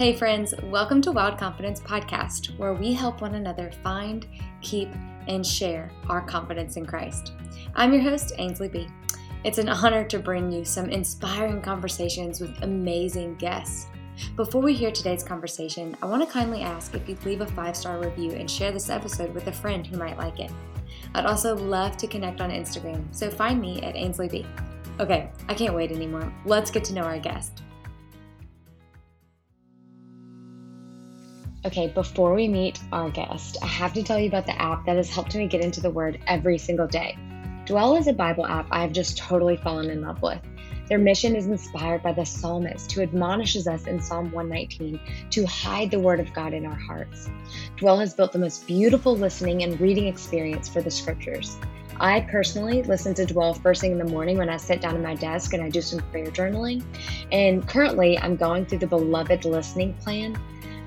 Hey, friends, welcome to Wild Confidence Podcast, where we help one another find, keep, and share our confidence in Christ. I'm your host, Ainsley B. It's an honor to bring you some inspiring conversations with amazing guests. Before we hear today's conversation, I want to kindly ask if you'd leave a five star review and share this episode with a friend who might like it. I'd also love to connect on Instagram, so find me at Ainsley B. Okay, I can't wait anymore. Let's get to know our guest. Okay, before we meet our guest, I have to tell you about the app that has helped me get into the Word every single day. Dwell is a Bible app I have just totally fallen in love with. Their mission is inspired by the psalmist who admonishes us in Psalm 119 to hide the Word of God in our hearts. Dwell has built the most beautiful listening and reading experience for the scriptures. I personally listen to Dwell first thing in the morning when I sit down at my desk and I do some prayer journaling. And currently, I'm going through the Beloved Listening Plan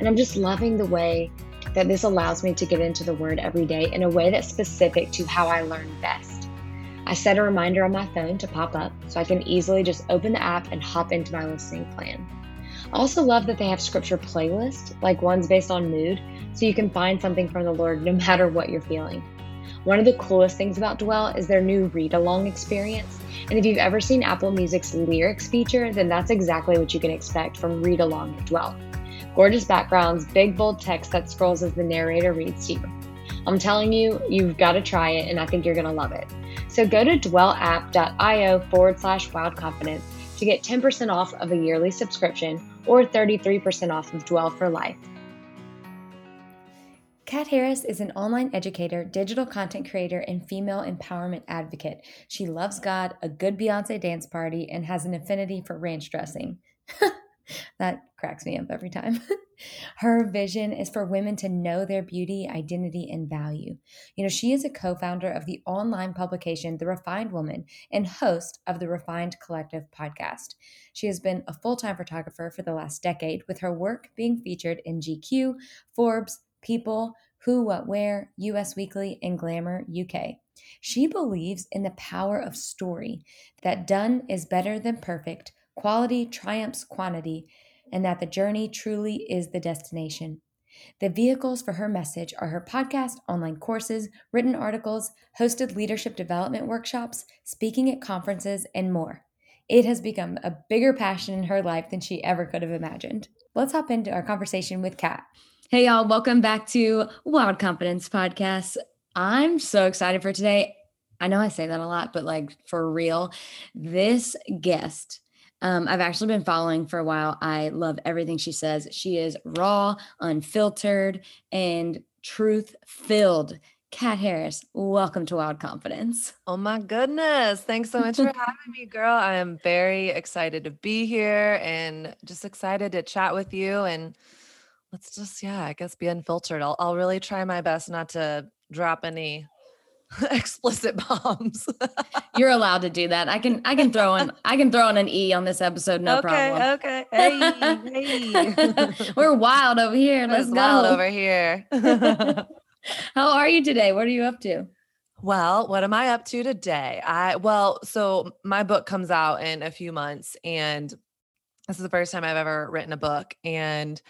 and I'm just loving the way that this allows me to get into the Word every day in a way that's specific to how I learn best. I set a reminder on my phone to pop up so I can easily just open the app and hop into my listening plan. I also love that they have scripture playlists, like ones based on mood, so you can find something from the Lord no matter what you're feeling. One of the coolest things about Dwell is their new read along experience. And if you've ever seen Apple Music's lyrics feature, then that's exactly what you can expect from Read Along at Dwell gorgeous backgrounds, big bold text that scrolls as the narrator reads to you. I'm telling you, you've got to try it, and I think you're going to love it. So go to dwellapp.io forward slash wild confidence to get 10% off of a yearly subscription or 33% off of Dwell for life. Kat Harris is an online educator, digital content creator, and female empowerment advocate. She loves God, a good Beyonce dance party, and has an affinity for ranch dressing. that cracks me up every time. Her vision is for women to know their beauty, identity, and value. You know, she is a co founder of the online publication The Refined Woman and host of the Refined Collective podcast. She has been a full time photographer for the last decade, with her work being featured in GQ, Forbes, People, Who, What, Where, US Weekly, and Glamour UK. She believes in the power of story, that done is better than perfect Quality triumphs quantity, and that the journey truly is the destination. The vehicles for her message are her podcast, online courses, written articles, hosted leadership development workshops, speaking at conferences, and more. It has become a bigger passion in her life than she ever could have imagined. Let's hop into our conversation with Kat. Hey, y'all, welcome back to Wild Confidence Podcast. I'm so excited for today. I know I say that a lot, but like for real, this guest um, I've actually been following for a while. I love everything she says. She is raw, unfiltered, and truth filled. Kat Harris, welcome to Wild Confidence. Oh my goodness. Thanks so much for having me, girl. I am very excited to be here and just excited to chat with you. And let's just, yeah, I guess be unfiltered. I'll, I'll really try my best not to drop any explicit bombs. You're allowed to do that. I can I can throw in I can throw in an E on this episode, no okay, problem. Okay. Hey, hey. We're wild over here. Let's go. Wild over here. How are you today? What are you up to? Well, what am I up to today? I well, so my book comes out in a few months and this is the first time I've ever written a book and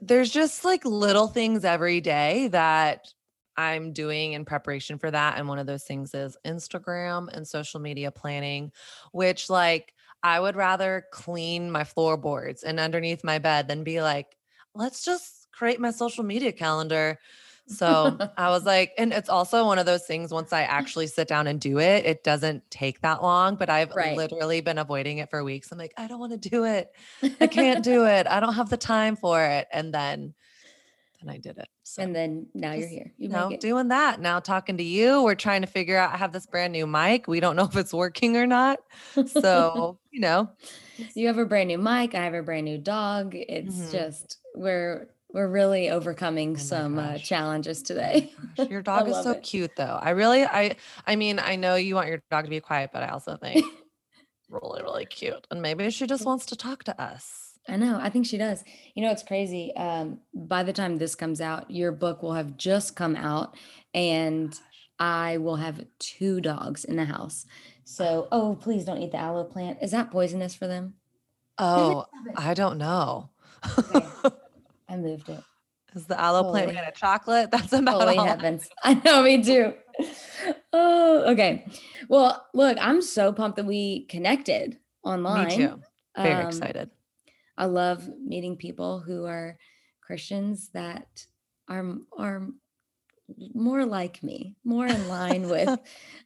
there's just like little things every day that I'm doing in preparation for that. And one of those things is Instagram and social media planning, which like I would rather clean my floorboards and underneath my bed than be like, let's just create my social media calendar. So I was like, and it's also one of those things once I actually sit down and do it, it doesn't take that long, but I've right. literally been avoiding it for weeks. I'm like, I don't want to do it. I can't do it. I don't have the time for it. And then and I did it. So and then now you're here. You know, doing that. Now talking to you. We're trying to figure out I have this brand new mic. We don't know if it's working or not. So, you know. You have a brand new mic. I have a brand new dog. It's mm-hmm. just we're we're really overcoming oh some uh, challenges today. Your dog is so it. cute though. I really I I mean, I know you want your dog to be quiet, but I also think really, really cute. And maybe she just wants to talk to us. I know. I think she does. You know, it's crazy. Um, by the time this comes out, your book will have just come out, and I will have two dogs in the house. So, oh, please don't eat the aloe plant. Is that poisonous for them? Oh, I don't know. Okay. I moved it. Is the aloe plant Holy- made of chocolate? That's about Holy all. heavens. I know, me too. Oh, okay. Well, look, I'm so pumped that we connected online. Me too. Very Um, excited. I love meeting people who are Christians that are are more like me, more in line with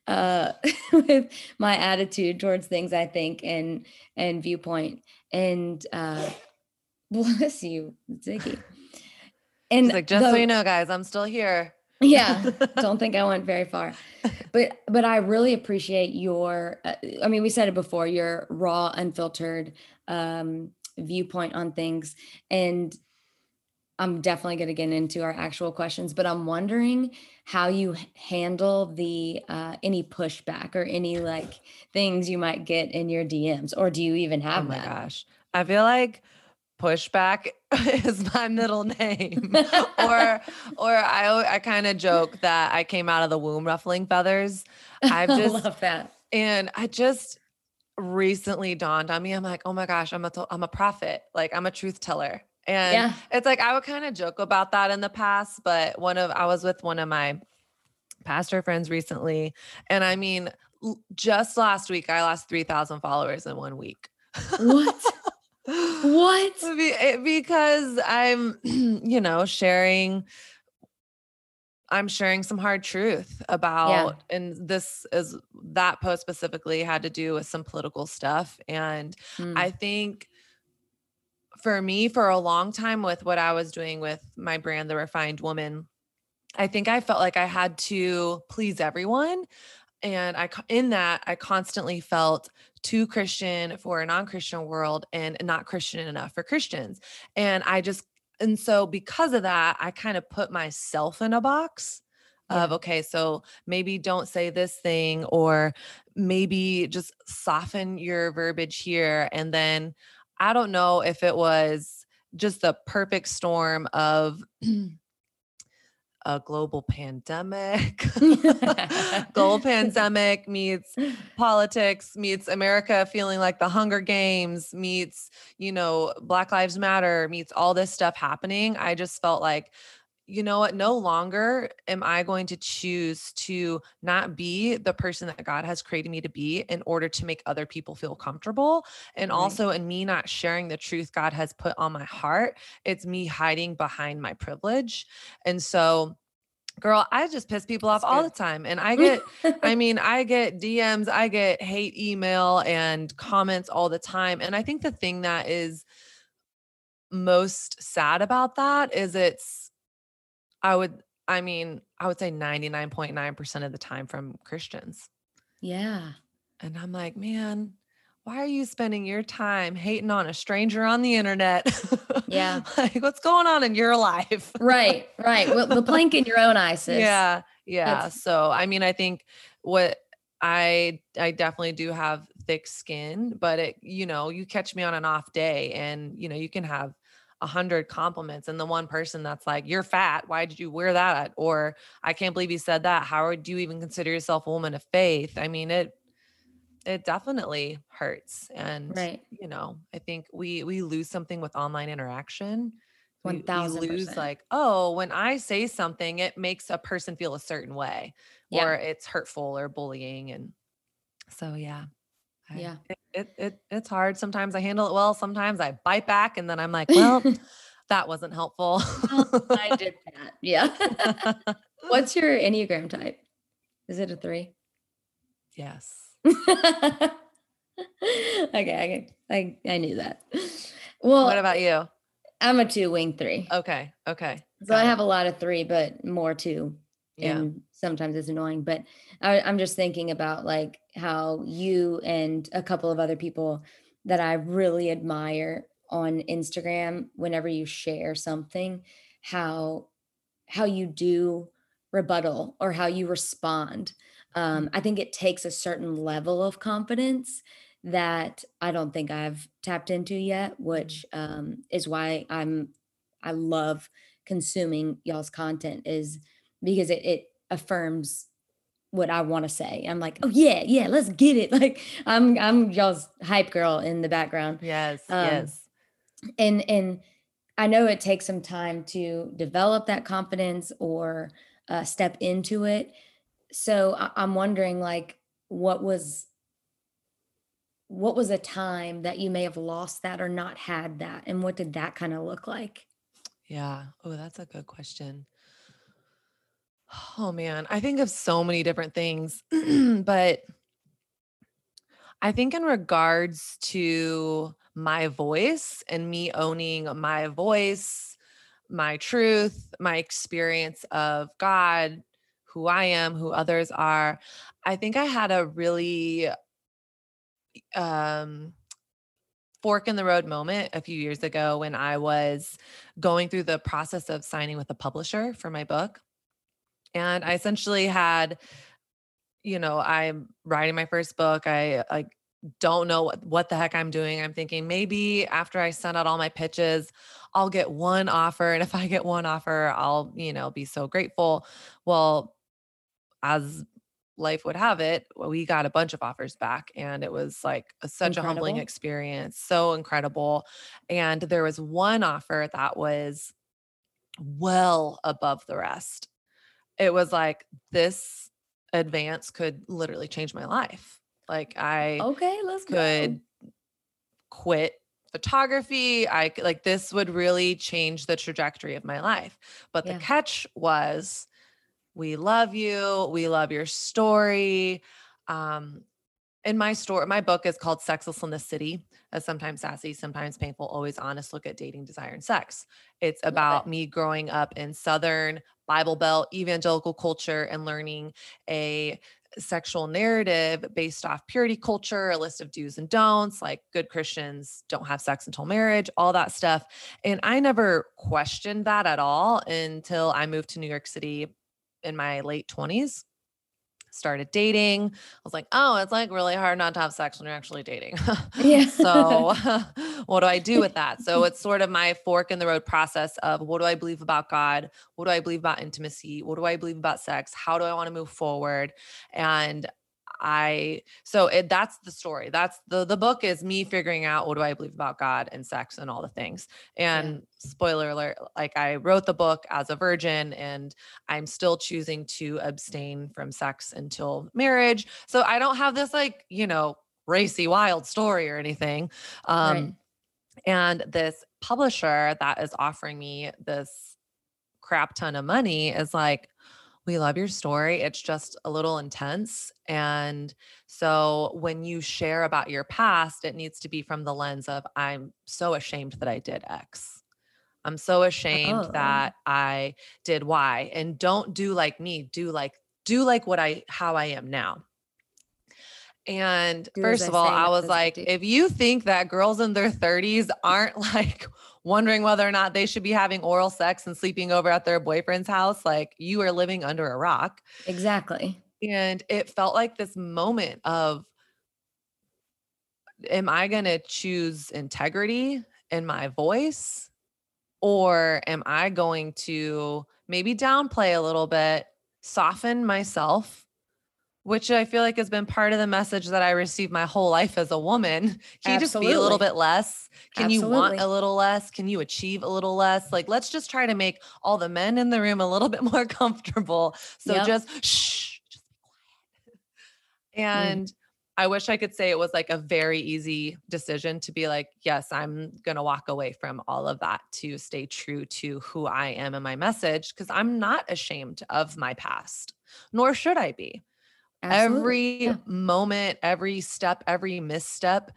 uh with my attitude towards things I think and and viewpoint. And uh bless you, Ziggy. And She's like, just so you know, guys, I'm still here. yeah don't think i went very far but but i really appreciate your uh, i mean we said it before your raw unfiltered um viewpoint on things and i'm definitely going to get into our actual questions but i'm wondering how you handle the uh any pushback or any like things you might get in your dms or do you even have? Oh have my that gosh. I feel like pushback is my middle name. or or I I kind of joke that I came out of the womb ruffling feathers. I've I just love that and I just recently dawned on me. I'm like, oh my gosh, I'm a to- I'm a prophet. Like I'm a truth teller. And yeah it's like I would kind of joke about that in the past, but one of I was with one of my pastor friends recently, and I mean, l- just last week I lost three thousand followers in one week. what what it- eh, because I'm, you know, sharing. I'm sharing some hard truth about, and this is that post specifically had to do with some political stuff. And Mm, I think for me, for a long time, with what I was doing with my brand, The Refined Woman, I think I felt like I had to please everyone. And I, in that, I constantly felt too Christian for a non Christian world and not Christian enough for Christians. And I just, and so because of that, I kind of put myself in a box of, okay, so maybe don't say this thing, or maybe just soften your verbiage here. And then I don't know if it was just the perfect storm of a global pandemic, global pandemic meets politics, meets America feeling like the Hunger Games, meets, you know, Black Lives Matter, meets all this stuff happening. I just felt like, you know what, no longer am I going to choose to not be the person that God has created me to be in order to make other people feel comfortable. And Right. also in me not sharing the truth God has put on my heart, it's me hiding behind my privilege. And so, girl, I just piss people off all the time. And I get, I mean, I get DMs, I get hate email and comments all the time. And I think the thing that is most sad about that is it's, I would, I mean, I would say 99.9% of the time from Christians. yeah And I'm like, man, why are you spending your time hating on a stranger on the internet? Yeah. like, what's going on in your life? right right well the plank in your own eye sis Yeah. Yeah. So, I mean, I think what I I definitely do have thick skin, but it, you know, you catch me on an off day and, you know, you can have a hundred compliments and the one person that's like, you're fat. Why did you wear that? Or I can't believe you said that. How would you even consider yourself a woman of faith? I mean, it, it definitely hurts. And, right you know, I think we, we lose something with online interaction. We- we 1000%. lose like, oh, when I say something, it makes a person feel a certain way Yeah. or it's hurtful or bullying. And so, yeah. I- Yeah. It, it, it, it's hard. Sometimes I handle it well. Sometimes I bite back and then I'm like, well, that wasn't helpful. Well, i did that yeah what's your enneagram type is it a three yes. okay I, I i knew that well what about you? i'm a two wing three Okay. Okay. so i got it. have a lot of three but more two Yeah. and sometimes it's annoying but I, i'm just thinking about like how you and a couple of other people that i really admire on instagram whenever you share something how how you do rebuttal or how you respond um, i think it takes a certain level of confidence that i don't think i've tapped into yet which um, is why i'm i love consuming y'all's content is because it, it affirms what I want to say. I'm like, oh yeah, yeah, let's get it. Like I'm I'm y'all's hype girl in the background. Yes. Um, yes. And and I know it takes some time to develop that confidence or uh, step into it. So I- I'm wondering, like, what was what was a time that you may have lost that or not had that, and what did that kind of look like? Yeah. Oh, that's a good question. Oh man, I think of so many different things, but I think in regards to my voice and me owning my voice, my truth, my experience of God, who I am, who others are, I think I had a really um fork in the road moment a few years ago when I was going through the process of signing with a publisher for my book. And I essentially had, you know, I'm writing my first book. I like don't know what, what the heck I'm doing. I'm thinking maybe after I send out all my pitches, I'll get one offer. And if I get one offer, I'll, you know, be so grateful. Well, as life would have it, we got a bunch of offers back and it was like a, such a humbling experience, so incredible. And there was one offer that was well above the rest. It was like this advance could literally change my life. Like I Okay, let's go. could quit photography. I like this would really change the trajectory of my life. But the catch was we love you. We love your story. Um, in my story, my book is called Sexless in the City, a sometimes sassy, sometimes painful, always honest look at dating, desire, and sex. It's love it. about me growing up in Southern Bible Belt evangelical culture and learning a sexual narrative based off purity culture, a list of do's and don'ts, like good Christians don't have sex until marriage, all that stuff. And I never questioned that at all until I moved to New York City in my late 20s started dating. I was like, oh, it's like really hard not to have sex when you're actually dating. Yeah. so, what do I do with that? So, it's sort of my fork in the road process of what do I believe about God? What do I believe about intimacy? What do I believe about sex? How do I want to move forward? And I so it that's the story. That's the the book is me figuring out what do I believe about God and sex and all the things. Yeah, And spoiler alert, like I wrote the book as a virgin and I'm still choosing to abstain from sex until marriage. So I don't have this like, you know, racy wild story or anything. right. Um and this publisher that is offering me this crap ton of money is like, we love your story. It's just a little intense. And so when you share about your past, it needs to be from the lens of, I'm so ashamed that I did X. I'm so ashamed Oh, that I did Y. And don't do like me, do like, do like what I, how I am now. And do first of all, I was like, do. if you think that girls in their 30s aren't like wondering whether or not they should be having oral sex and sleeping over at their boyfriend's house, like you are living under a rock. Exactly. And it felt like this moment of, am I going to choose integrity in my voice? Or am I going to maybe downplay a little bit, soften myself which I feel like has been part of the message that I received my whole life as a woman. Can you just be a little bit less? Can you want a little less? Can you achieve a little less? Like, let's just try to make all the men in the room a little bit more comfortable. So Yep. just shh, just be quiet. Mm, And I wish I could say it was like a very easy decision to be like, yes, I'm going to walk away from all of that to stay true to who I am and my message because I'm not ashamed of my past, nor should I be absolutely. every Yeah. moment, every step, every misstep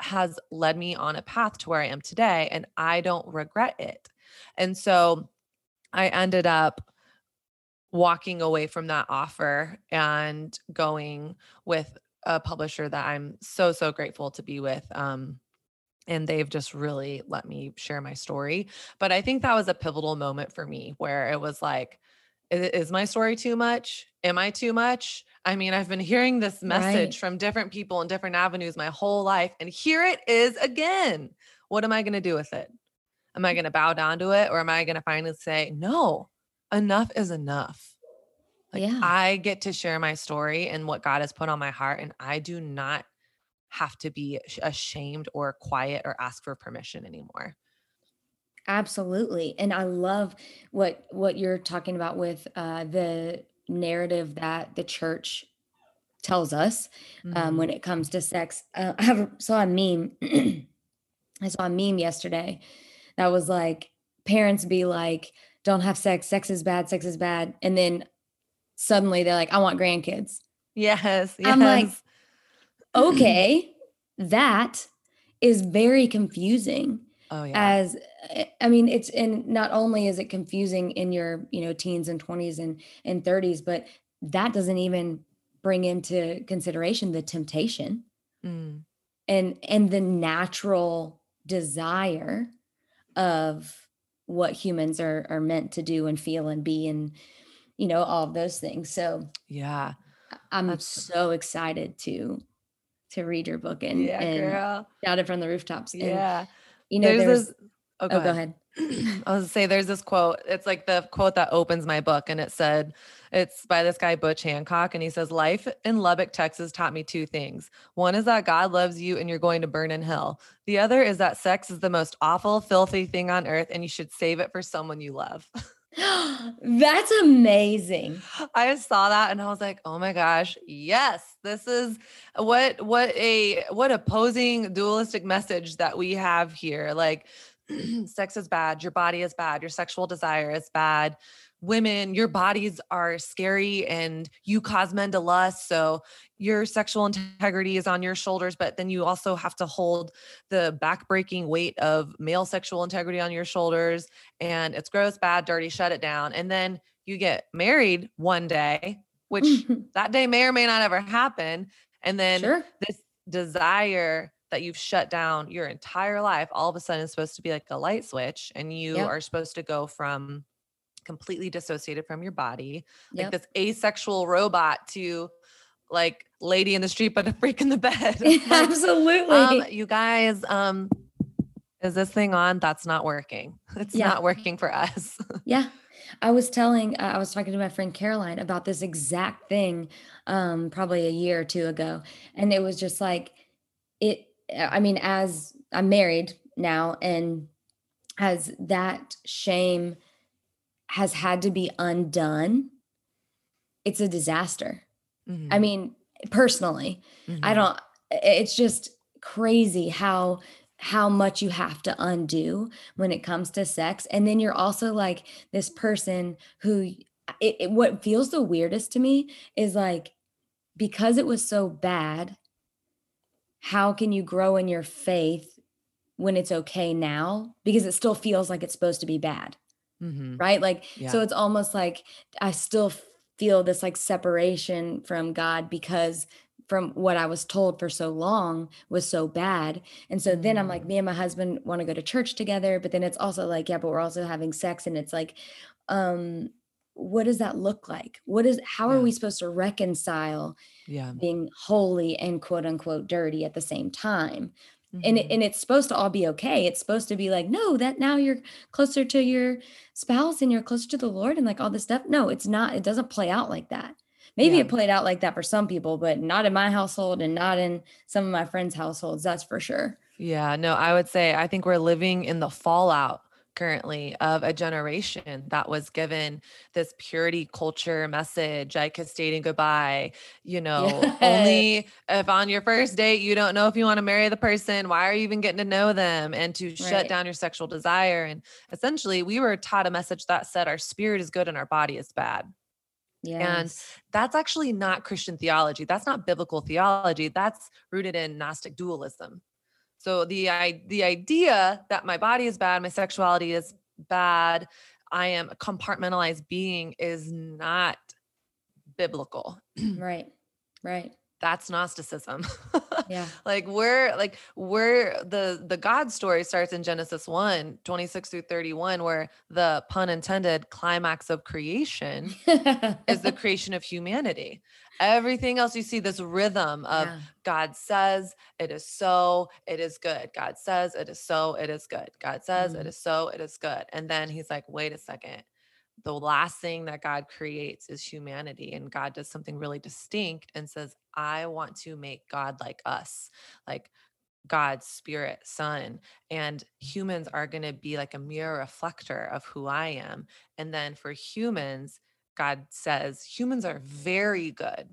has led me on a path to where I am today, and I don't regret it. And so I ended up walking away from that offer and going with a publisher that I'm so, so grateful to be with. Um, and they've just really let me share my story. But I think that was a pivotal moment for me where it was like, is my story too much? Am I too much? I mean, I've been hearing this Right. message from different people in different avenues my whole life, and here it is again. What am I going to do with it? Am I going to bow down to it or am I going to finally say, no, enough is enough? Like, Yeah. I get to share my story and what God has put on my heart, and I do not have to be ashamed or quiet or ask for permission anymore. Absolutely, and I love what what you're talking about with, uh, the narrative that the church tells us, um, when Mhm. it comes to sex. Uh, I have saw a meme I saw a meme yesterday that was like, parents be like, "Don't have sex, sex is bad, sex is bad," and then suddenly they're like, "I want grandkids." Yes, yes. I'm like, yes. "Okay, that is very confusing." Oh, yeah. As eh, I mean, it's and not only is it confusing in your, you know, teens and 20s and and 30s, but that doesn't even bring into consideration the temptation Mm. and and the natural desire of what humans are are meant to do and feel and be and, you know, all of those things. So, Yeah, I'm that's so excited to to read your book and Yeah, and girl. shout it from the rooftops, and, Yeah. You know, There's there's this Oh, go Oh, go ahead. ahead. I was say there's this quote, it's like the quote that opens my book, and it said it's by this guy, Butch Hancock, and he says, "Life in Lubbock, Texas, taught me 2 things. One is that God loves you and you're going to burn in hell. The other is that sex is the most awful, filthy thing on earth, and you should save it for someone you love." That's amazing. I saw that and I was like, "Oh my gosh, yes, this is what what a what opposing dualistic message that we have here. Like, sex is bad, your body is bad, your sexual desire is bad. Women, your bodies are scary and you cause men to lust. So your sexual integrity is on your shoulders, but then you also have to hold the backbreaking weight of male sexual integrity on your shoulders. And it's gross, bad, dirty, shut it down. And then you get married one day, which that day may or may not ever happen. And then Sure. this desire that you've shut down your entire life all of a sudden is supposed to be like a light switch and you Yep. are supposed to go from completely dissociated from your body like Yep. this asexual robot to like lady in the street but a freak in the bed like um Absolutely. you guys um is this thing on that's not working it's Yeah. not working for us Yeah. I was telling uh, I was talking to my friend Caroline about this exact thing, um, probably a year or 2 ago, and it was just like, it I mean, as I'm married now, and as that shame has had to be undone it's a disaster. I Mhm, mean, personally, I mhm. don't it's just crazy how how much you have to undo when it comes to sex, and then you're also, like, this person who it it what feels the weirdest to me is, like, because it was so bad how can you grow in your faith when it's okay now? Because it still feels like it's supposed to be bad, Mhm. right? Like, so it's almost like I still feel this, like, separation from God because from what I was told for so long was so bad, and so then I'm like, Mm. me and my husband wanna go to church together, but then it's also like, yeah, but we're also having sex, and it's like, um, what does that look like? What is how are we supposed to reconcile Yeah. being holy and quote unquote "dirty" at the same time? And it Mhm. and it's supposed to all be okay. It's supposed to be like, "No, that now you're closer to your spouse and you're closer to the Lord," and, like, all this stuff. No, it's not. It doesn't play out like that. Maybe Yeah. it played out like that for some people, but not in my household and not in some of my friends' households, that's for sure. Yeah, no, I would say I think we're living in the fallout currently of a generation that was given this purity culture message, like kissed dating goodbye, you know, Yes. only if on your first date you don't know if you wanna marry the person, why are you even getting to know them? And to shut down your sexual desire, and essentially, we were taught a message that said our spirit is good and our body is bad. And that's actually not Christian theology, that's not biblical theology, that's rooted in Gnostic dualism. So the i the idea that my body is bad, my sexuality is bad, I am a compartmentalized being is not biblical. Right. Right. That's Gnosticism. Yeah. Like, we're like, we're the the God story starts in Genesis 1:26 through 31, where the pun intended climax of creation is the creation of humanity. Everything else you see this rhythm of Yeah. God says it is so, it is good. God says it is so, it is good. God says it Mm. is so, it is good. And then he's like, wait a second. The last thing that God creates is humanity. And God does something really distinct and says, I want to make God like us. Like God's spirit son and humans are going to be like a mirror reflector of who I am. And then for humans, God says humans are very good.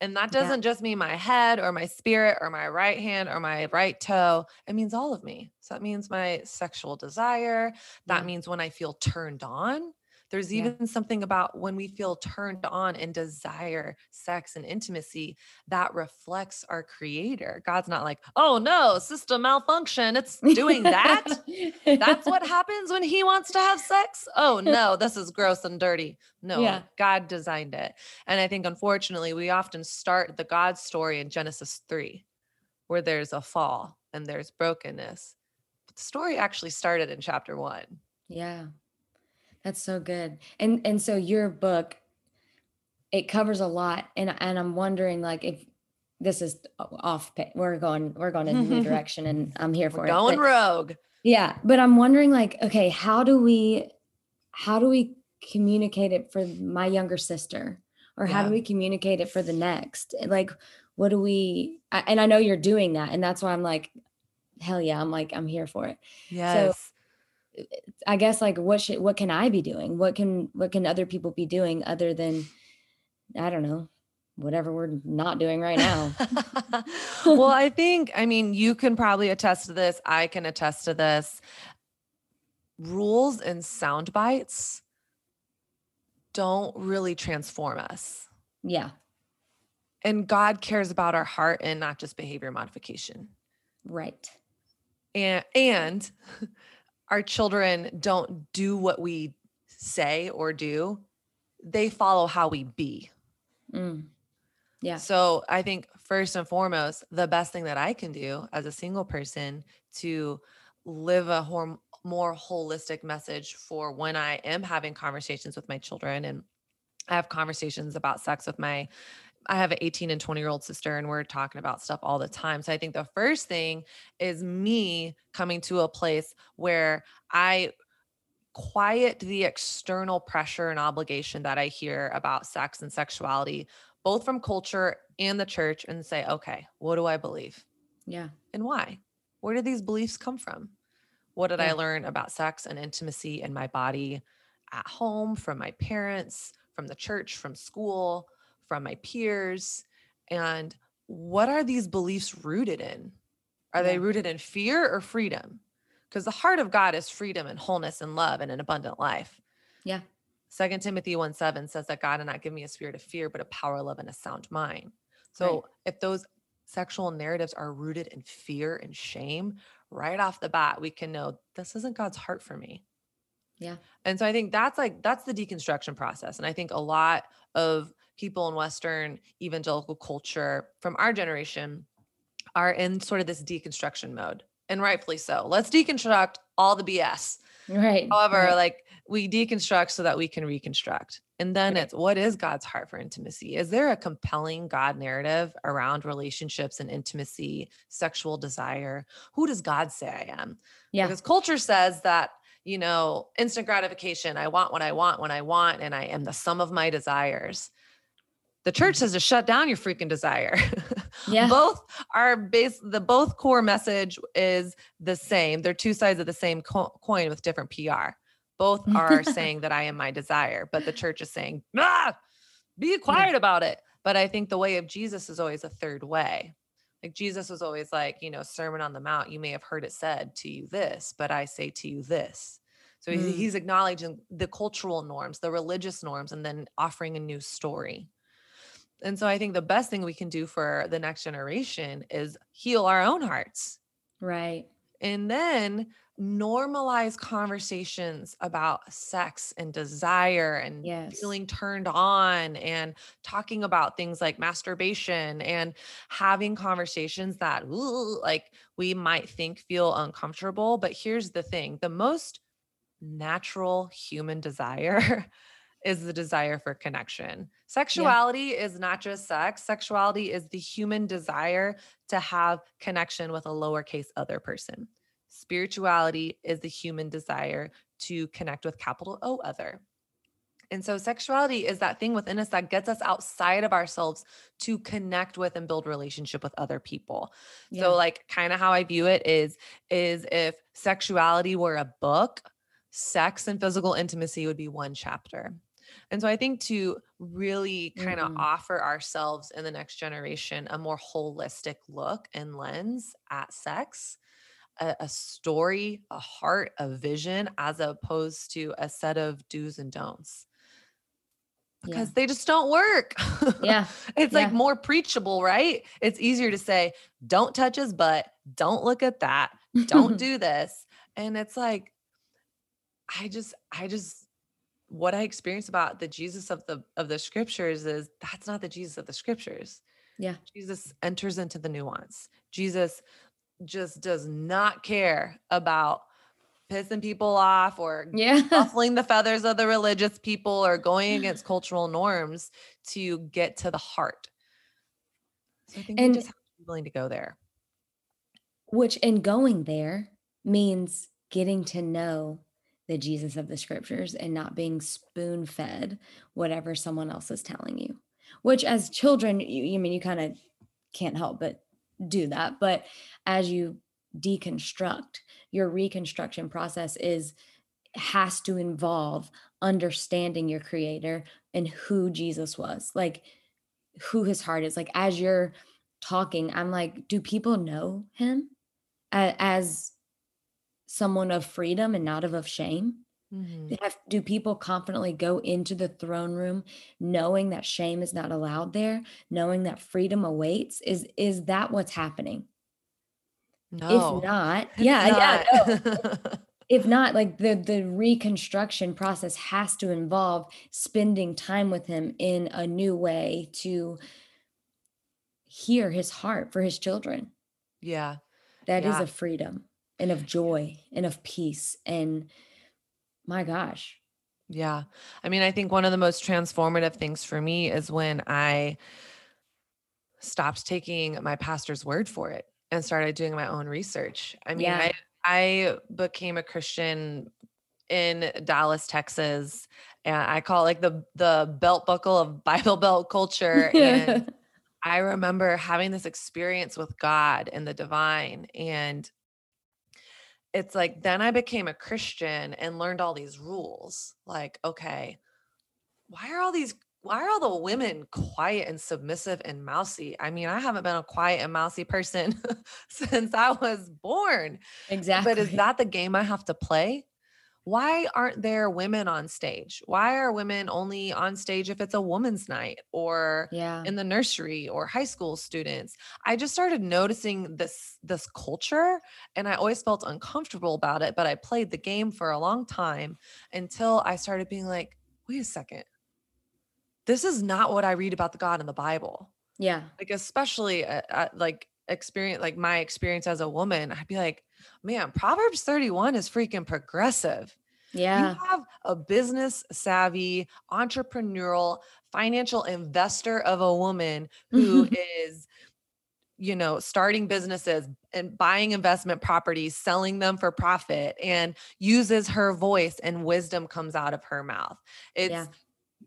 And that doesn't yeah. just mean my head or my spirit or my right hand or my right toe. It means all of me. So that means my sexual desire. That yeah. means when I feel turned on. There's even yeah. something about when we feel turned on and desire sex and intimacy that reflects our creator. God's not like, oh no, system malfunction. It's doing that. That's what happens when he wants to have sex. Oh no, this is gross and dirty. No, yeah. God designed it. And I think unfortunately, we often start the God story in Genesis 3, where there's a fall and there's brokenness. But the story actually started in chapter one. Yeah. That's so good. And and so your book it covers a lot and and I'm wondering like if this is off we're going we're going in a new direction and I'm here for we're it. Going but, rogue. Yeah, but I'm wondering like okay, how do we how do we communicate it for my younger sister or yeah. how do we communicate it for the next? Like what do we and I know you're doing that and that's why I'm like hell yeah, I'm like I'm here for it. Yes. So I guess like what should what can I be doing? What can what can other people be doing other than I don't know, whatever we're not doing right now. well, I think I mean you can probably attest to this. I can attest to this. Rules and sound bites don't really transform us. Yeah. And God cares about our heart and not just behavior modification. Right. And and our children don't do what we say or do, they follow how we be. Mm. Yeah. So I think first and foremost, the best thing that I can do as a single person to live a hor- more holistic message for when I am having conversations with my children and I have conversations about sex with my I have an 18 and 20 year old sister, and we're talking about stuff all the time. So I think the first thing is me coming to a place where I quiet the external pressure and obligation that I hear about sex and sexuality, both from culture and the church, and say, okay, what do I believe? Yeah. And why? Where did these beliefs come from? What did yeah. I learn about sex and intimacy in my body at home, from my parents, from the church, from school? From my peers and what are these beliefs rooted in? Are they rooted in fear or freedom? Because the heart of god is freedom and wholeness and love and an abundant life. Yeah. Second timothy 1 7 says that god did not give me a spirit of fear but a power love and a sound mind. So right. if those sexual narratives are rooted in fear and shame right off the bat we can know this isn't god's heart for me. Yeah. And so i think that's like that's the deconstruction process and i think a lot of people in Western evangelical culture from our generation are in sort of this deconstruction mode, and rightfully so. Let's deconstruct all the BS. Right. However, right. like we deconstruct so that we can reconstruct. And then right. it's what is God's heart for intimacy? Is there a compelling God narrative around relationships and intimacy, sexual desire? Who does God say I am? Yeah. Because culture says that, you know, instant gratification, I want what I want when I want, and I am the sum of my desires. The church says to shut down your freaking desire. Yeah. both are base the both core message is the same. They're two sides of the same co- coin with different PR. Both are saying that I am my desire, but the church is saying, ah, be quiet yeah. about it. But I think the way of Jesus is always a third way. Like Jesus was always like, you know, Sermon on the Mount, you may have heard it said to you this, but I say to you this. So mm. he's acknowledging the cultural norms, the religious norms, and then offering a new story. And so I think the best thing we can do for the next generation is heal our own hearts. Right. And then normalize conversations about sex and desire and yes. feeling turned on and talking about things like masturbation and having conversations that ooh, like we might think feel uncomfortable but here's the thing the most natural human desire is the desire for connection. Sexuality yeah. is not just sex, sexuality is the human desire to have connection with a lowercase other person. Spirituality is the human desire to connect with capital O other. And so sexuality is that thing within us that gets us outside of ourselves to connect with and build relationship with other people. Yeah. So like kind of how I view it is is if sexuality were a book, sex and physical intimacy would be one chapter. And so I think to really kind of Mhm. offer ourselves in the next generation a more holistic look and lens at sex, a, a story, a heart, a vision, as opposed to a set of do's and don'ts. Yeah. Because they just don't work. Yeah. it's Yeah. like more preachable, right? It's easier to say, don't touch his butt, don't look at that, don't do this. And it's like, I just, I just, what I experience about the Jesus of the of the scriptures is that's not the Jesus of the scriptures. Yeah. Jesus enters into the nuance. Jesus just does not care about pissing people off or Yeah. ruffling the feathers of the religious people or going against cultural norms to get to the heart. So I think And- we just have to be willing to go there. Which in going there means getting to know the Jesus of the scriptures and not being spoon fed whatever someone else is telling you. Which as children, you, you mean you kind of can't help but do that. But as you deconstruct, your reconstruction process is has to involve understanding your creator and who Jesus was, like who his heart is. Like as you're talking, I'm like, do people know him as someone of freedom and not of, of shame? Mhm. Have, do people confidently go into the throne room knowing that shame is not allowed there, knowing that freedom awaits? Is is that what's happening? No. If not, it's yeah, yeah, no. if not like the the reconstruction process has to involve spending time with him in a new way to hear his heart for his children yeah. That is Yeah. a freedom and of joy and of peace and my gosh Yeah. I mean, I think one of the most transformative things for me is when I stopped taking my pastor's word for it and started doing my own research. I mean, Yeah. I I became a Christian in Dallas, Texas, and I call it like the the belt buckle of Bible Belt culture and I remember having this experience with God and the divine. And it's like, then I became a Christian and learned all these rules. Like, okay, why are all these, why are all the women quiet and submissive and mousy? I mean, I haven't been a quiet and mousy person since I was born. exactly But is that the game I have to play? Why aren't there women on stage? Why are women only on stage if it's a woman's night or yeah. in the nursery or high school students? I just started noticing this this culture and i always felt uncomfortable about it but i played the game for a long time until i started being like wait a second. This is not what i read about the god in the bible. Yeah. Like especially uh, uh, like experience like my experience as a woman i'd be like man proverbs 31 is freaking progressive yeah you have a business savvy, entrepreneurial, financial investor of a woman who is, you know, starting businesses and buying investment properties, selling them for profit, and uses her voice and wisdom comes out of her mouth. It's Yeah.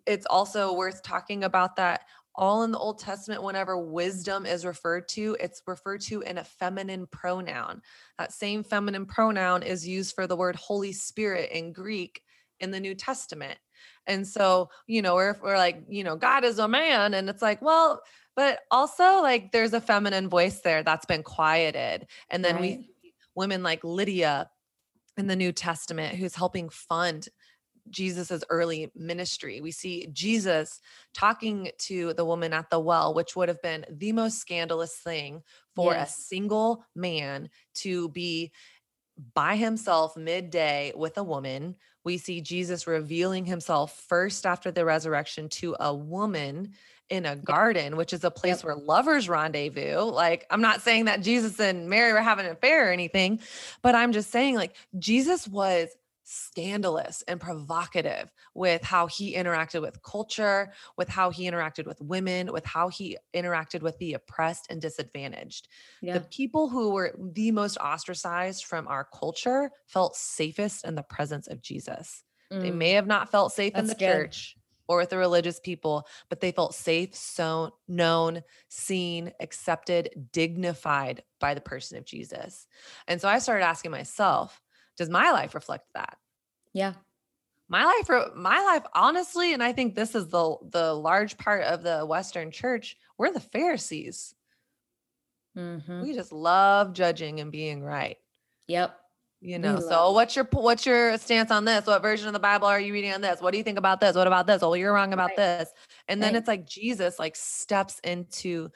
it's also worth talking about that all in the Old Testament, whenever wisdom is referred to, it's referred to in a feminine pronoun. That same feminine pronoun is used for the word Holy Spirit in Greek in the New Testament. And so, you know, we're, we're like, you know, God is a man. And it's like, well, but also like there's a feminine voice there that's been quieted. And then Right. we see women like Lydia in the New Testament who's helping fund Jesus's early ministry. We see Jesus talking to the woman at the well, which would have been the most scandalous thing for Yes. a single man to be by himself midday with a woman. We see Jesus revealing himself first after the resurrection to a woman in a garden, which is a place Yep. where lovers rendezvous. Like, I'm not saying that Jesus and Mary were having an affair or anything, but I'm just saying, like, Jesus was scandalous and provocative with how he interacted with culture, with how he interacted with women, with how he interacted with the oppressed and disadvantaged. yeah The people who were the most ostracized from our culture felt safest in the presence of Jesus They Mm, may have not felt safe in the good. church or with the religious people, but they felt safe, so known, seen, accepted, dignified by the person of Jesus. And so I started asking myself, does my life reflect that? Yeah. My life, my life, honestly, and I think this is the the large part of the Western church. We're the Pharisees. hmm We just love judging and being right. Yep. You know, so what's your what's your stance on this? What version of the Bible are you reading on this? What do you think about this? What about this? Oh, you're wrong about Right. this. And then Right. it's like Jesus like steps into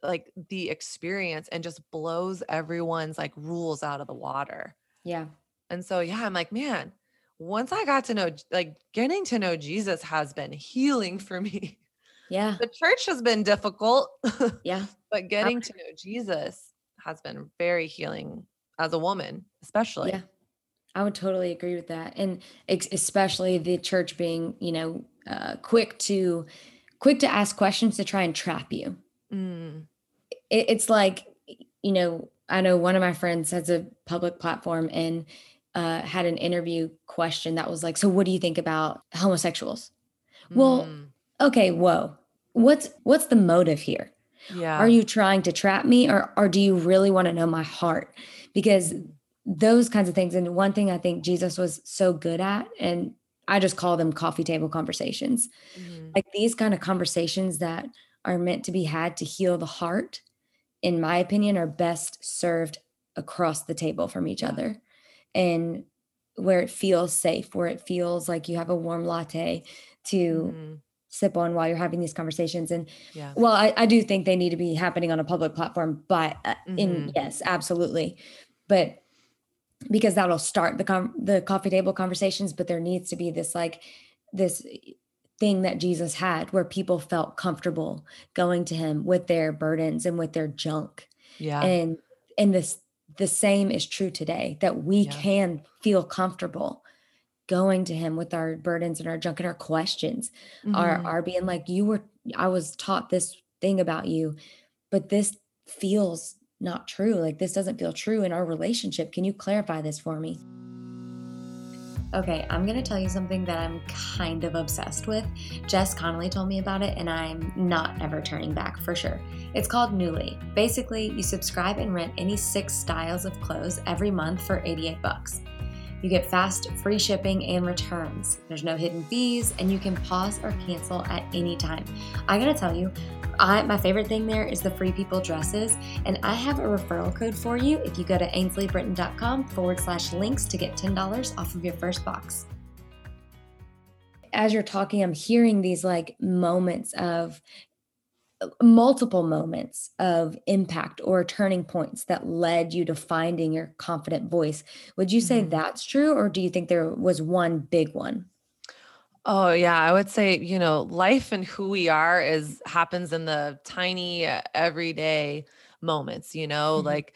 like the experience and just blows everyone's like rules out of the water. Yeah. And so yeah, I'm like, man, once I got to know like getting to know Jesus has been healing for me. Yeah. the church has been difficult, Yeah. but getting to know Jesus has been very healing as a woman, especially. Yeah. I would totally agree with that. And especially the church being, you know, uh, quick to quick to ask questions to try and trap you. Mm, It, it's like, you know, I know one of my friends has a public platform and uh, had an interview question that was like, "So, what do you think about homosexuals?" Well, mm, okay, whoa, what's what's the motive here? yeah. Are you trying to trap me or or do you really want to know my heart? Because those kinds of things and one thing I think Jesus was so good at and I just call them coffee table conversations. Mhm. Like these kind of conversations that are meant to be had to heal the heart in my opinion are best served across the table from each Yeah. other and where it feels safe, where it feels like you have a warm latte to Mhm. sip on while you're having these conversations and Yeah. well, I, I do think they need to be happening on a public platform, but uh, in Mhm. yes, absolutely. But because that'll start the com- the coffee table conversations, but there needs to be this like this thing that Jesus had where people felt comfortable going to him with their burdens and with their junk. Yeah. And and this the same is true today that we Yeah. can feel comfortable going to him with our burdens and our junk and our questions are Mhm. are being like you were I was taught this thing about you, but this feels not true. Like this doesn't feel true in our relationship. Can you clarify this for me? Okay, I'm gonna tell you something that I'm kind of obsessed with. Jess Connolly told me about it, and I'm not ever turning back for sure. It's called Nuuly. Basically, you subscribe and rent any six styles of clothes every month for 88 bucks. You get fast, free shipping and returns. There's no hidden fees, and you can pause or cancel at any time. I gotta tell you, I, my favorite thing there is the free people dresses, and I have a referral code for you if you go to ainsleybritain.com forward slash links to get $10 off of your first box. As you're talking, I'm hearing these like moments of multiple moments of impact or turning points that led you to finding your confident voice. Would you say Mhm. that's true, or do you think there was one big one? Oh yeah, I would say, you know, life and who we are is happens in the tiny uh, everyday moments, you know, Mhm. like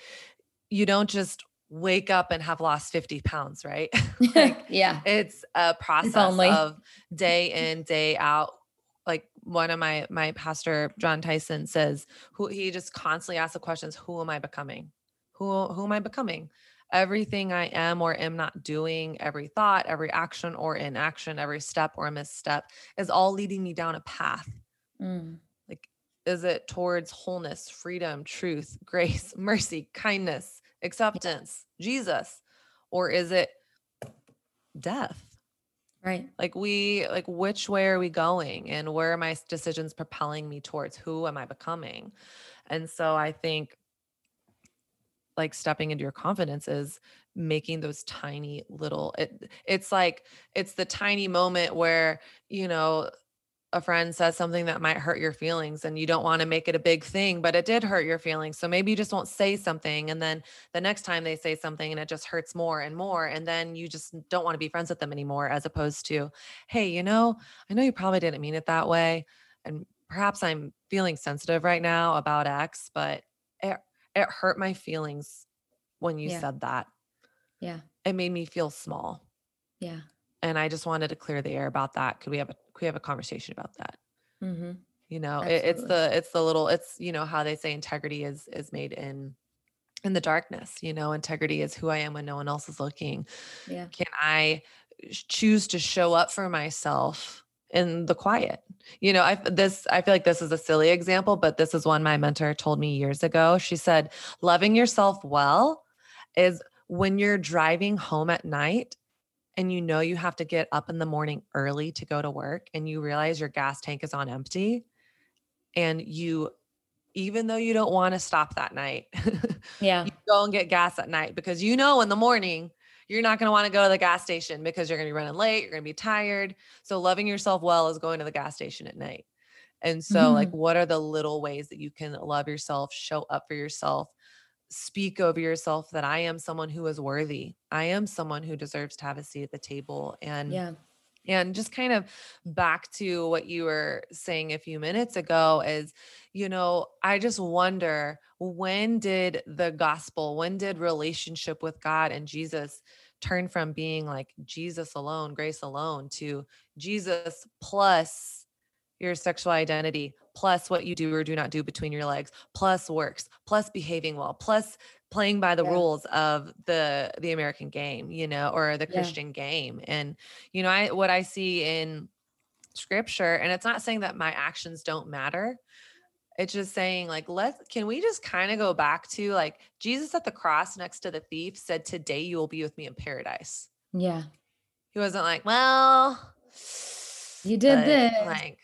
you don't just wake up and have lost 50 pounds, right? like yeah. it's a process of day in, day out. Like one of my my pastor John Tyson says, who he just constantly asks the questions, who am I becoming? Who who am I becoming? Everything I am or am not doing, every thought, every action or inaction, every step or misstep is all leading me down a path. Mm, Is it towards wholeness, freedom, truth, grace, mercy, kindness, acceptance, Jesus? Or is it death? Right. like we like which way are we going and where are my decisions propelling me towards who am i becoming and so i think like stepping into your confidence is making those tiny little it it's like it's the tiny moment where you know a friend says something that might hurt your feelings and you don't want to make it a big thing but it did hurt your feelings so maybe you just won't say something and then the next time they say something and it just hurts more and more and then you just don't want to be friends with them anymore as opposed to hey you know i know you probably didn't mean it that way and perhaps i'm feeling sensitive right now about x but it, it hurt my feelings when you Yeah. said that Yeah. it made me feel small Yeah. and i just wanted to clear the air about that could we have a we have a conversation about that hmm you know it, it's the it's the little it's you know how they say integrity is is made in in the darkness you know integrity is who i am when no one else is looking Yeah. can i choose to show up for myself in the quiet. You know, I this I feel like this is a silly example, but this is one my mentor told me years ago. She said, "Loving yourself well is when you're driving home at night and you know you have to get up in the morning early to go to work and you realize your gas tank is on empty and you even though you don't want to stop that night yeah. you go and get gas at night because you know in the morning you're not going to want to go to the gas station because you're going to be running late you're going to be tired. So loving yourself well is going to the gas station at night. And so mm-hmm. like what are the little ways that you can love yourself show up for yourself speak over yourself that I am someone who is worthy. I am someone who deserves to have a seat at the table. And yeah. And just kind of back to what you were saying a few minutes ago is, you know, I just wonder when did the gospel, when did relationship with God and Jesus turn from being like Jesus alone, grace alone to Jesus plus your sexual identity, plus what you do or do not do between your legs, plus works, plus behaving well, plus playing by the yeah. rules of the the American game, you know, or the Christian yeah. game. And you know, I what I see in scripture and it's not saying that my actions don't matter. It's just saying like let's can we just kind of go back to like Jesus at the cross next to the thief said today you will be with me in paradise. Yeah. He wasn't like, well, you did this. Like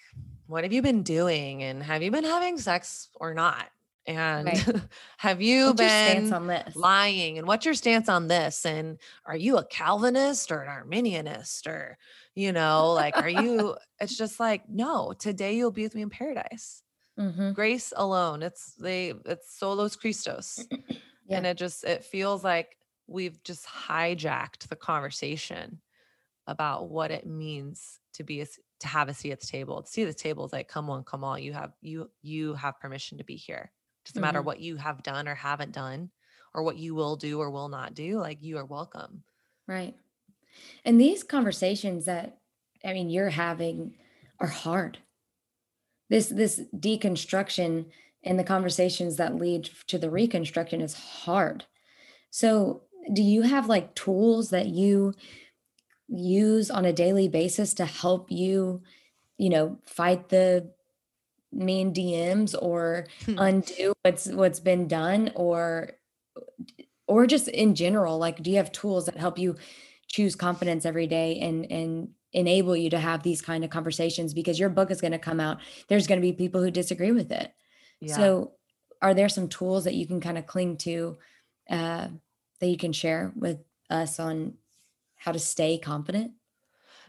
what have you been doing and have you been having sex or not? And right. have you what's been lying? And what's your stance on this? And are you a Calvinist or an Arminianist or, you know, like, are you, it's just like, no, today you'll be with me in paradise. Mm-hmm. Grace alone. It's they, it's solus Christus. yeah. And it just, it feels like we've just hijacked the conversation about what it means to be a, to have a seat at the table. To see the table is like, come on, come on. You have you you have permission to be here. Doesn't mm-hmm. matter what you have done or haven't done, or what you will do or will not do. Like you are welcome. Right. And these conversations that I mean you're having are hard. This this deconstruction and the conversations that lead to the reconstruction is hard. So do you have like tools that you use on a daily basis to help you, you know, fight the mean DMs or hmm. undo what's what's been done or or just in general like do you have tools that help you choose confidence every day and and enable you to have these kind of conversations because your book is going to come out there's going to be people who disagree with it yeah. so are there some tools that you can kind of cling to uh, that you can share with us on how to stay confident?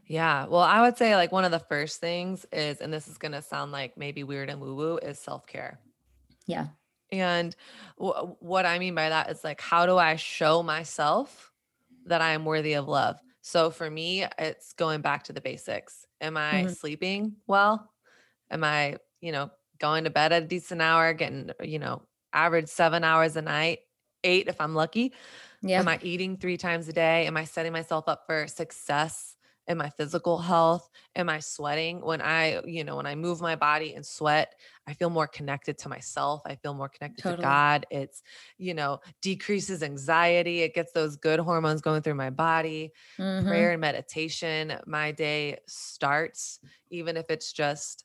Yeah. Well, I would say like one of the first things is, and this is going to sound like maybe weird and woo woo, is self care. Yeah. And w- what I mean by that is like, how do I show myself that I am worthy of love? So for me, it's going back to the basics. Am I mm-hmm. sleeping well? Am I, you know, going to bed at a decent hour, getting, you know, average seven hours a night, eight if I'm lucky? Yeah. Am I eating three times a day? Am I setting myself up for success in my physical health? Am I sweating? When I, you know, when I move my body and sweat, I feel more connected to myself. I feel more connected totally. to God. It's, you know, decreases anxiety. It gets those good hormones going through my body. Mm-hmm. Prayer and meditation. My day starts, even if it's just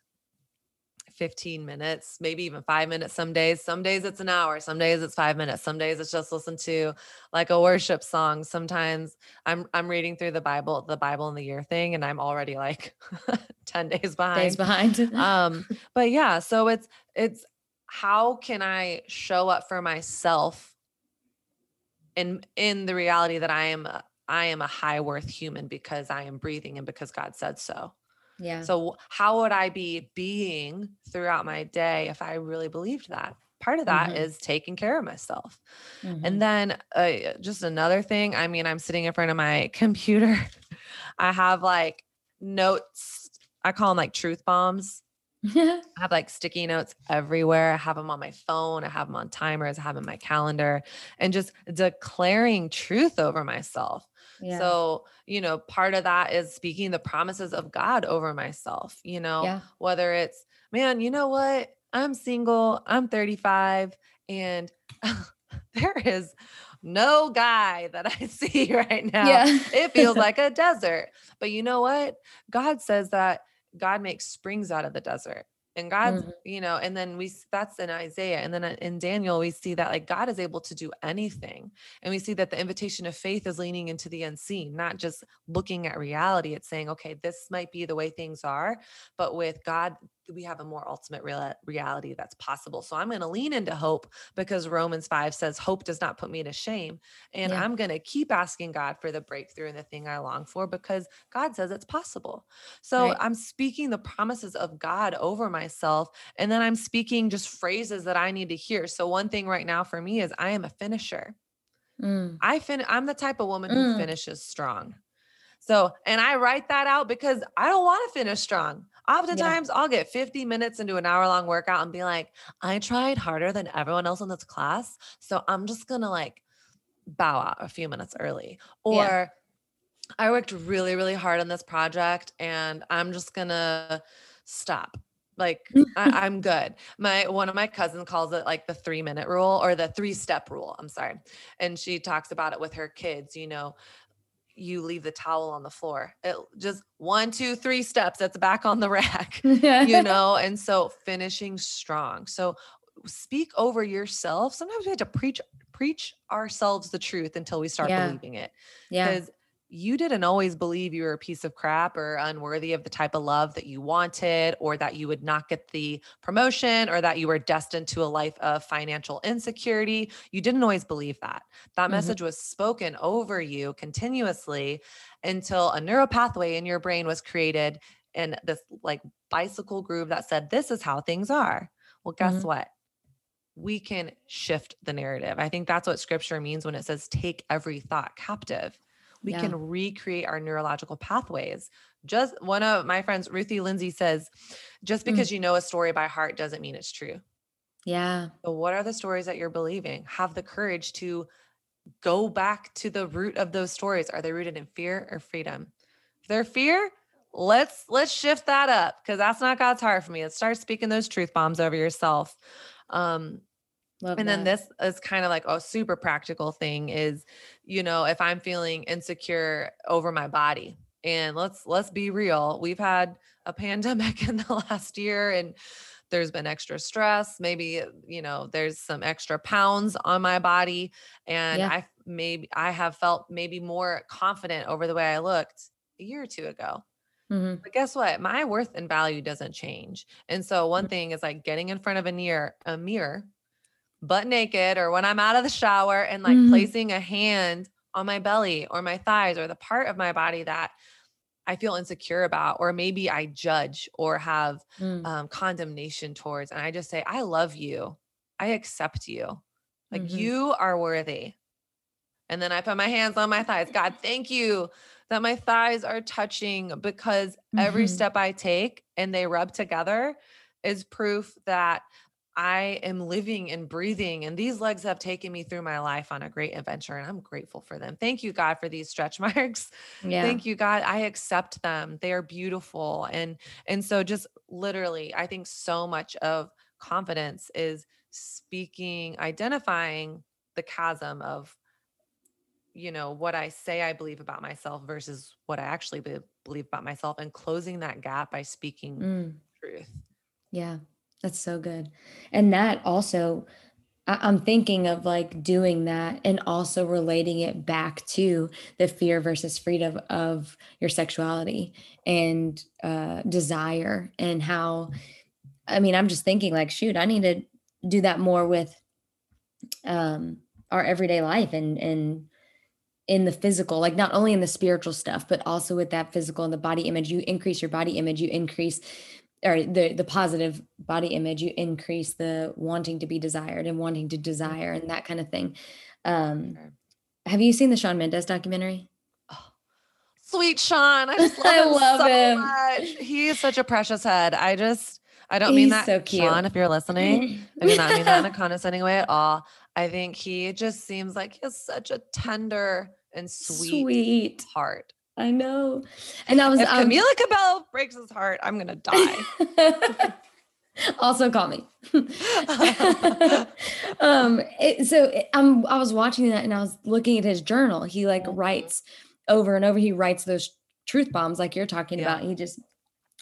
15 minutes, maybe even five minutes some days. Some days it's an hour, some days it's five minutes, some days it's just listen to like a worship song. Sometimes I'm I'm reading through the Bible, the Bible in the year thing, and I'm already like 10 days behind. Days behind. um, but yeah, so it's it's how can I show up for myself in in the reality that I am I am a high worth human because I am breathing and because God said so. Yeah. So how would I be being throughout my day if I really believed that? Part of that mm-hmm. is taking care of myself. Mm-hmm. And then uh, just another thing, I mean, I'm sitting in front of my computer. I have like notes. I call them like truth bombs. I have like sticky notes everywhere. I have them on my phone. I have them on timers. I have them in my calendar and just declaring truth over myself. Yeah. So, you know, part of that is speaking the promises of God over myself, you know, yeah. whether it's, man, you know what? I'm single, I'm 35, and there is no guy that I see right now. Yeah. it feels like a desert. But you know what? God says that God makes springs out of the desert. And God's, Mhm. you know, and then we that's in Isaiah. And then uh, in Daniel, we see that like God is able to do anything. And we see that the invitation of faith is leaning into the unseen, not just looking at reality. It's saying, okay, this might be the way things are, but with God, we have a more ultimate real, reality that's possible. So I'm going to lean into hope because Romans 5 says hope does not put me to shame. And Yeah. I'm going to keep asking God for the breakthrough and the thing I long for because God says it's possible. So Right. I'm speaking the promises of God over myself. And then I'm speaking just phrases that I need to hear. So one thing right now for me is I am a finisher. Mm. I fin I'm the type of woman who Mm. finishes strong. So, and I write that out because I don't want to finish strong. Oftentimes I'll get 50 minutes into an hour long workout and be like, I tried harder than everyone else in this class. So I'm just going to like bow out a few minutes early. Or Yeah. I worked really, really hard on this project and I'm just going to stop. Like I, I'm good. My one of my cousins calls it like the three minute rule or the three step rule. I'm sorry. And she talks about it with her kids, you know, you leave the towel on the floor. It just one, two, three steps, That's back on the rack, you know? And so finishing strong. So speak over yourself. Sometimes we have to preach, preach ourselves the truth until we start Yeah. believing it yeah. because you didn't always believe you were a piece of crap or unworthy of the type of love that you wanted, or that you would not get the promotion, or that you were destined to a life of financial insecurity. You didn't always believe that. That Mhm. message was spoken over you continuously until a neural pathway in your brain was created and this like bicycle groove that said, This is how things are. Well, guess Mhm. what? We can shift the narrative. I think that's what scripture means when it says, Take every thought captive we Yeah. can recreate our neurological pathways. Just one of my friends, Ruthie Lindsey, says, just Mm. because you know a story by heart doesn't mean it's true. Yeah. So, what are the stories that you're believing? Have the courage to go back to the root of those stories. Are they rooted in fear or freedom? If they're fear, let's let's shift that up because that's not God's heart for me. Let's start speaking those truth bombs over yourself. Um, Love and then this is kind of like a super practical thing is, you know, if I'm feeling insecure over my body, and let's let's be real, we've had a pandemic in the last year and there's been extra stress, maybe, you know, there's some extra pounds on my body and Yeah. I maybe I have felt maybe more confident over the way I looked a year or two ago. Mhm. But guess what? My worth and value doesn't change. And so one thing is like getting in front of a near a mirror, butt naked, or when I'm out of the shower and like Mhm. placing a hand on my belly or my thighs or the part of my body that I feel insecure about, or maybe I judge or have Mm. um, condemnation towards. And I just say, I love you. I accept you. Like Mhm. you are worthy. And then I put my hands on my thighs. God, thank you that my thighs are touching because every Mhm. step I take and they rub together is proof that I am living and breathing. And these legs have taken me through my life on a great adventure. And I'm grateful for them. Thank you, God, for these stretch marks. Yeah. Thank you, God. I accept them. They are beautiful. And and so just literally, I think so much of confidence is speaking, identifying the chasm of you know what I say I believe about myself versus what I actually be- believe about myself and closing that gap by speaking Mm. truth. Yeah, that's so good. And that also, I'm thinking of like doing that and also relating it back to the fear versus freedom of your sexuality and uh, desire, and how, I mean, I'm just thinking like, shoot, I need to do that more with um, our everyday life and, and, in the physical, like not only in the spiritual stuff, but also with that physical and the body image, you increase your body image, you increase or the the positive body image you increase the wanting to be desired and wanting to desire and that kind of thing um Sure. have you seen the Shawn Mendes documentary Oh, sweet Shawn. I just love I him love so him. much. He is such a precious head. I just I don't mean that so cute. Shawn, if you're listening. I do not mean that in a condescending way at all. I think he just seems like he has such a tender and sweet, sweet heart. I know and i was If um, Camila Cabello breaks his heart, I'm gonna die. also call me. um, it, so it, um, I was watching that and I was looking at his journal. He like Mhm. writes over and over. He writes those truth bombs like you're talking Yeah. about. He just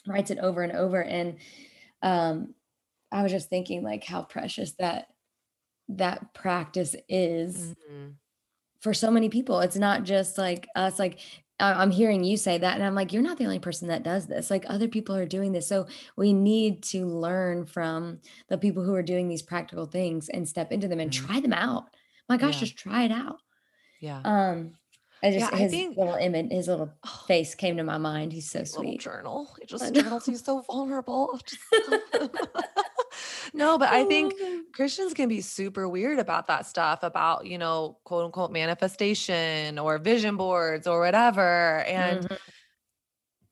writes it over and over. And um, I was just thinking like how precious that that practice is Mhm. for so many people. It's not just like us, like I'm hearing you say that, and I'm like, you're not the only person that does this. Like other people are doing this. So we need to learn from the people who are doing these practical things and step into them and Mhm. try them out. My gosh, Yeah. just try it out. Yeah. Um, I Yeah, just I his think- little image, his little Oh, face came to my mind. He's so sweet. journal. He just journals. He's so vulnerable. Just no, but I think him. Christians can be super weird about that stuff about, you know, quote unquote manifestation or vision boards or whatever. And Mhm.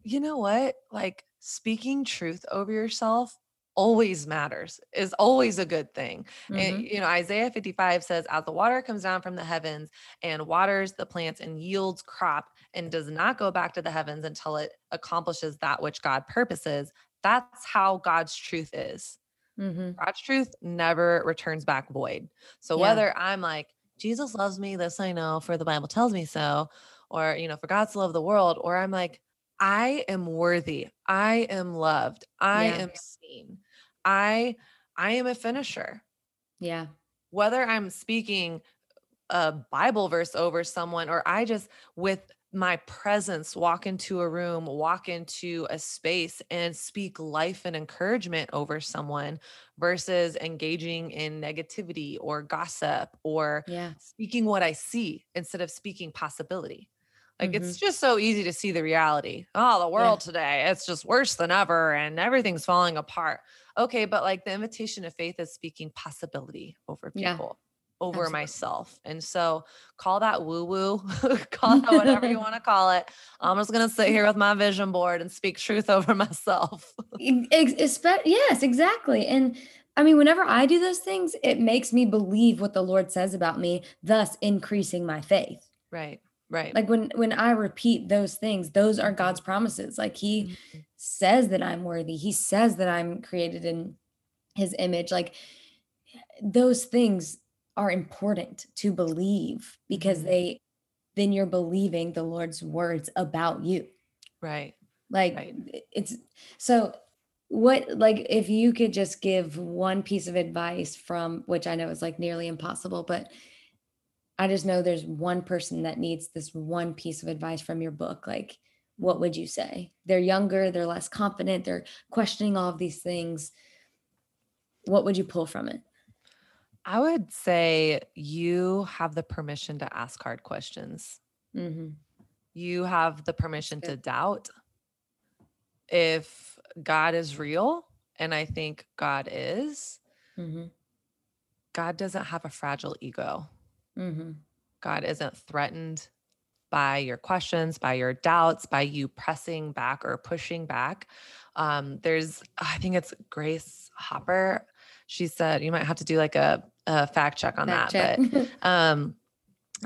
you know what? Like speaking truth over yourself always matters, is always a good thing. And, Mhm. you know, Isaiah 55 says, As the water comes down from the heavens and waters the plants and yields crop and does not go back to the heavens until it accomplishes that which God purposes, that's how God's truth is. Mhm. God's truth never returns back void. So Yeah. whether I'm like, Jesus loves me, this I know, for the Bible tells me so, or, you know, for God to love the world, or I'm like, I am worthy. I am loved. I Yeah. am seen. I I am a finisher. Yeah. Whether I'm speaking a Bible verse over someone or I just with my presence walk into a room, walk into a space and speak life and encouragement over someone versus engaging in negativity or gossip or Yeah. speaking what I see instead of speaking possibility. Like Mm-hmm. it's just so easy to see the reality. Oh, the world today, it's just worse than ever and everything's falling apart. Okay, but like the invitation of faith is speaking possibility over Yeah, people, over absolutely. myself. And so call that woo woo, call that whatever you want to call it. I'm just going to sit here with my vision board and speak truth over myself. Espe- yes, exactly. And I mean, whenever I do those things, it makes me believe what the Lord says about me, thus increasing my faith. right, right. Like when when I repeat those things, those are God's promises. Like He Mhm. says that I'm worthy. He says that I'm created in His image. Like those things are important to believe because Mhm. they then you're believing the Lord's words about you. right. Like Right. it's so what like if you could just give one piece of advice from which I know is like nearly impossible, but I just know there's one person that needs this one piece of advice from your book. Like, what would you say? They're younger, they're less confident, they're questioning all of these things. What would you pull from it? I would say you have the permission to ask hard questions. hmm You have the permission to doubt if God is real. And I think God is. hmm God doesn't have a fragile ego. hmm God isn't threatened by your questions, by your doubts, by you pressing back or pushing back. Um, there's, I think it's Grace Hopper. She said, you might have to do like a, a fact check on Fact that, check. but um,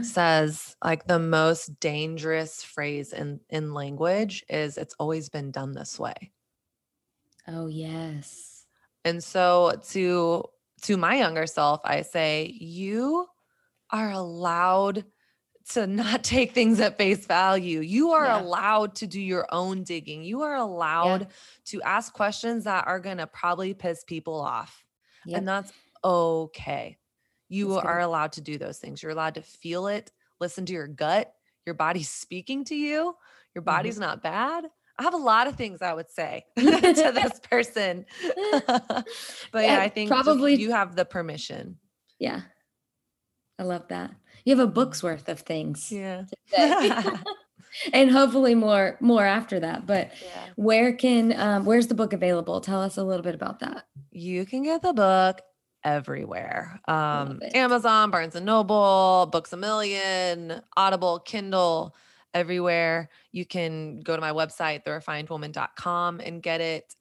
says like the most dangerous phrase in in language is it's always been done this way. oh yes. And so to to my younger self, I say you are allowed to not take things at face value. You are Yeah. allowed to do your own digging. You are allowed to ask questions that are going to probably piss people off. Yep. And that's okay. You That's good. are allowed to do those things. You're allowed to feel it, listen to your gut. Your body's speaking to you. Your Mm-hmm. body's not bad. I have a lot of things I would say to this person. but yeah, Yeah, I think probably- you have the permission. yeah. I love that. You have a book's worth of things. Yeah. and hopefully more more after that. But yeah. where can um, where's the book available? Tell us a little bit about that. You can get the book everywhere. Um. Amazon, Barnes and Noble, Books a Million, Audible, Kindle, everywhere. You can go to my website, therefinedwoman.com and get it.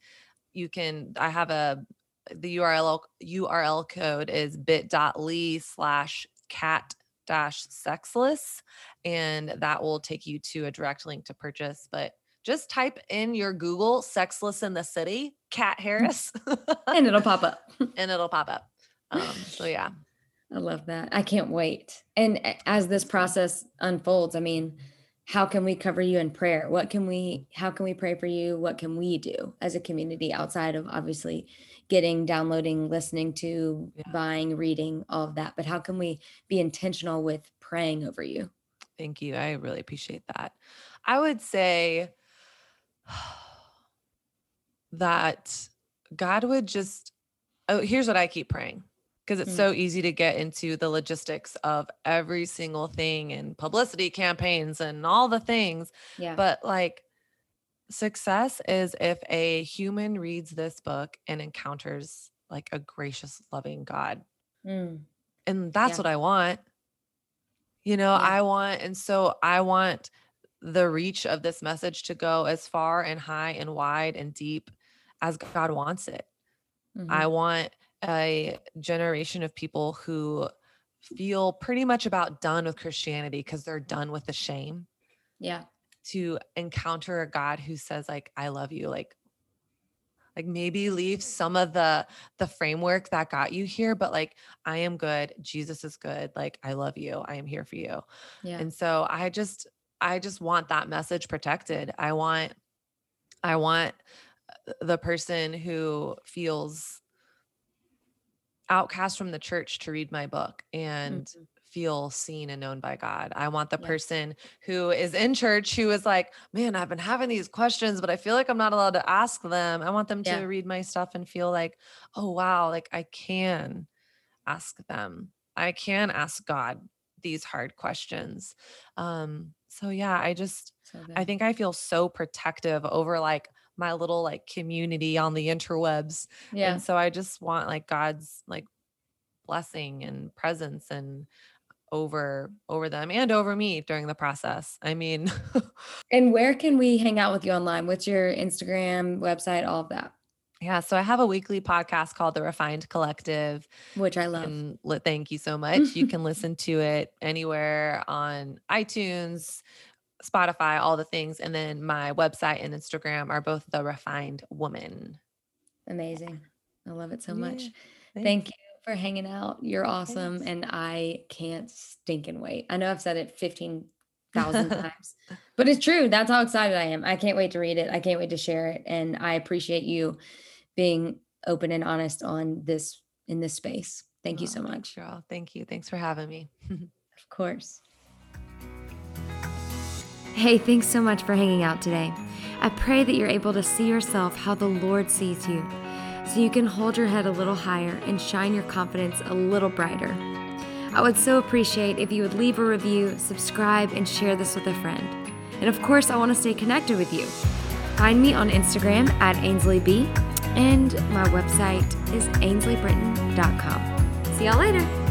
You can, I have a, the URL URL code is bit.ly slash cat dash sexless. And that will take you to a direct link to purchase. But just type in your Google sexless in the city, Kat Harris, and it'll pop up. and it'll pop up. Um, so yeah. I love that. I can't wait. And as this process unfolds, I mean, how can we cover you in prayer? What can we, how can we pray for you? What can we do as a community outside of obviously getting, downloading, listening to, yeah. buying, reading, all of that? But how can we be intentional with praying over you? Thank you. I really appreciate that. I would say that God would just, oh, here's what I keep praying because it's mm. so easy to get into the logistics of every single thing and publicity campaigns and all the things. Yeah. But like success is if a human reads this book and encounters like a gracious, loving God. Mm. And that's yeah. what I want. You know, yeah. I want, and so I want the reach of this message to go as far and high and wide and deep as God wants it. Mm-hmm. I want a generation of people who feel pretty much about done with Christianity because they're done with the shame. Yeah. To encounter a God who says like I love you like like maybe leave some of the the framework that got you here but like I am good, Jesus is good, like I love you, I am here for you. Yeah. And so I just I just want that message protected. I want I want uh, the person who feels outcast from the church to read my book and mm-hmm. feel seen and known by God. I want the yeah. person who is in church who is like, man, I've been having these questions, but I feel like I'm not allowed to ask them. I want them yeah. to read my stuff and feel like, oh, wow, like I can ask them. I can ask God these hard questions. Um, so yeah, I just, so I think I feel so protective over like my little like community on the interwebs. Yeah. And so I just want like God's like blessing and presence and over over them and over me during the process. I mean, and where can we hang out with you online? What's your Instagram, website, all of that? Yeah, so I have a weekly podcast called The Refined Collective, which I love. And thank you so much. you can listen to it anywhere on iTunes, Spotify, all the things. And then my website and Instagram are both The Refined Woman. Amazing. I love it so yeah, much. Thank you for hanging out. You're awesome. Thanks. And I can't stink and wait. I know I've said it 15,000 times, but it's true. That's how excited I am. I can't wait to read it. I can't wait to share it. And I appreciate you being open and honest on this in this space. Thank oh, you so oh, much. Girl. Thank you. Thanks for having me. of course. Hey, thanks so much for hanging out today. I pray that you're able to see yourself how the Lord sees you, so you can hold your head a little higher and shine your confidence a little brighter. I would so appreciate if you would leave a review, subscribe, and share this with a friend. And of course, I want to stay connected with you. Find me on Instagram at AinsleyB, and my website is ainsleybritain.com. See y'all later.